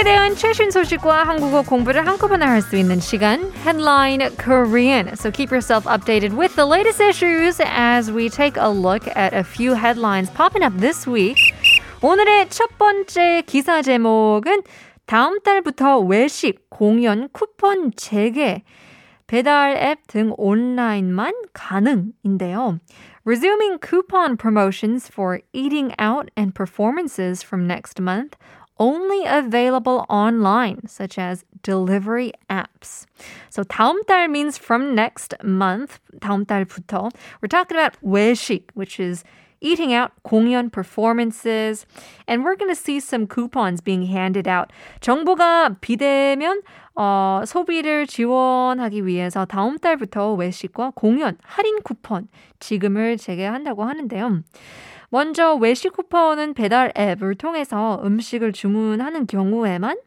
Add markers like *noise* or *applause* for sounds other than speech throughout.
한국에 대한 최신 소식과 한국어 공부를 한꺼번에 할 수 있는 시간 Headline Korean. So keep yourself updated with the latest issues as we take a look at a few headlines popping up this week. 오늘의 첫 번째 기사 제목은 다음 달부터 외식, 공연, 쿠폰 재개, 배달 앱 등 온라인만 가능인데요. Resuming coupon promotions for eating out and performances from next month only available online, such as delivery apps. So 다음 달 means from next month, 다음 달부터. We're talking about 외식, which is eating out, 공연 performances, and we're going to see some coupons being handed out. 정부가 비대면 어, 소비를 지원하기 위해서 다음 달부터 외식과 공연 할인 쿠폰 지금을 재개한다고 하는데요. 먼저 외식 쿠폰은 배달 앱을 통해서 음식을 주문하는 경우에만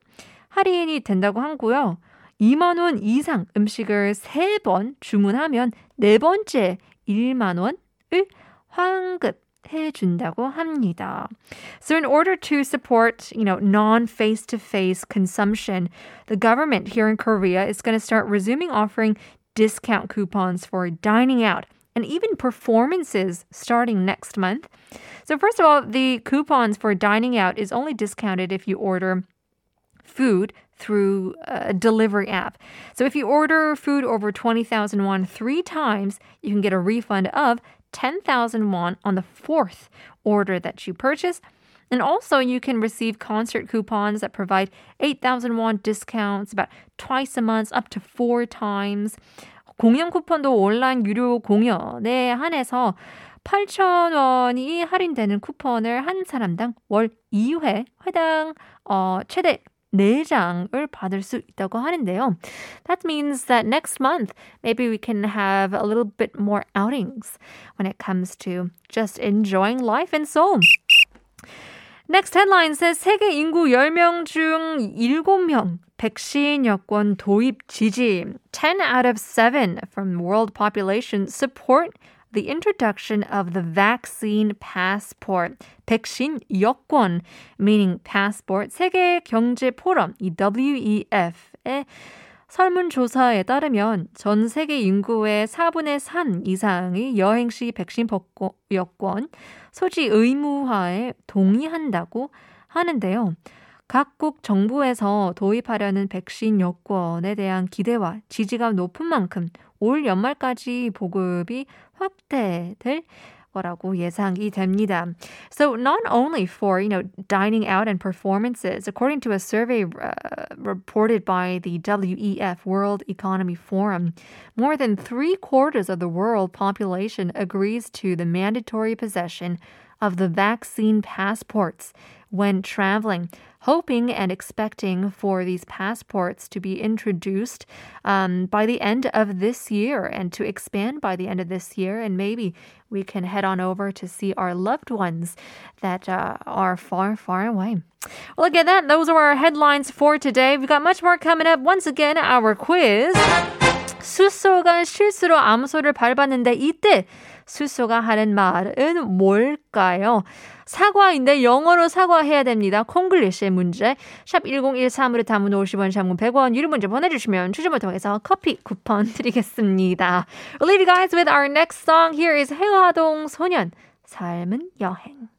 할인이 된다고 하고요. 2만 원 이상 음식을 3번 주문하면 네 번째 1만 원을 환급 해준다고 합니다. So in order to support, you know, non-face-to-face consumption, the government here in Korea is going to start resuming offering discount coupons for dining out and even performances starting next month. So first of all, the coupons for dining out is only discounted if you order food through a delivery app. So if you order food over 20,000 won 3 times, you can get a refund of 10,000 won on the fourth order that you purchase. And also, you can receive concert coupons that provide 8,000 won discounts about twice a month, up to four times. 공연 쿠폰도 온라인 유료 공연에 한해서 8,000원이 할인되는 쿠폰을 한 사람당 월 2회 회당 어, 최대 4장을 받을 수 있다고 하는데요. That means that next month, maybe we can have a little bit more outings when it comes to just enjoying life and so. Next headline says 세계 인구 10명 중 7명 백신 여권 도입 지지. 10 out of 7 from world population support the introduction of the vaccine passport, 백신 여권, meaning passport, 세계 경제 포럼, 이 WEF의 설문조사에 따르면 전 세계 인구의 4분의 3 이상이 여행 시 백신 여권 소지 의무화에 동의한다고 하는데요. 각국 정부에서 도입하려는 백신 여권에 대한 기대와 지지가 높은 만큼 올 연말까지 보급이 확대될 거라고 예상이 됩니다. So not only for, you know, dining out and performances, according to a survey uh, reported by the WEF World Economy Forum, more than three quarters of the world population agrees to the mandatory possession of the vaccine passports when traveling, hoping and expecting for these passports to be introduced um, by the end of this year and to expand by the end of this year. And maybe we can head on over to see our loved ones that uh, are far, far away. Well, look at that. Those are our headlines for today. We've got much more coming up. Once again, our quiz. 숫소가 실수로 암소를 밟았는데 이때 숫소가 하는 말은 뭘까요? 사과인데 영어로 사과해야 됩니다. 콩글리시의 문제. 샵 1013으로 담은 50원, 샵은 100원, 유료 문제 보내주시면 추첨을 통해서 커피 쿠폰 *laughs* 드리겠습니다. You guys with our next song. Here is 해화동 소년, 삶은 여행.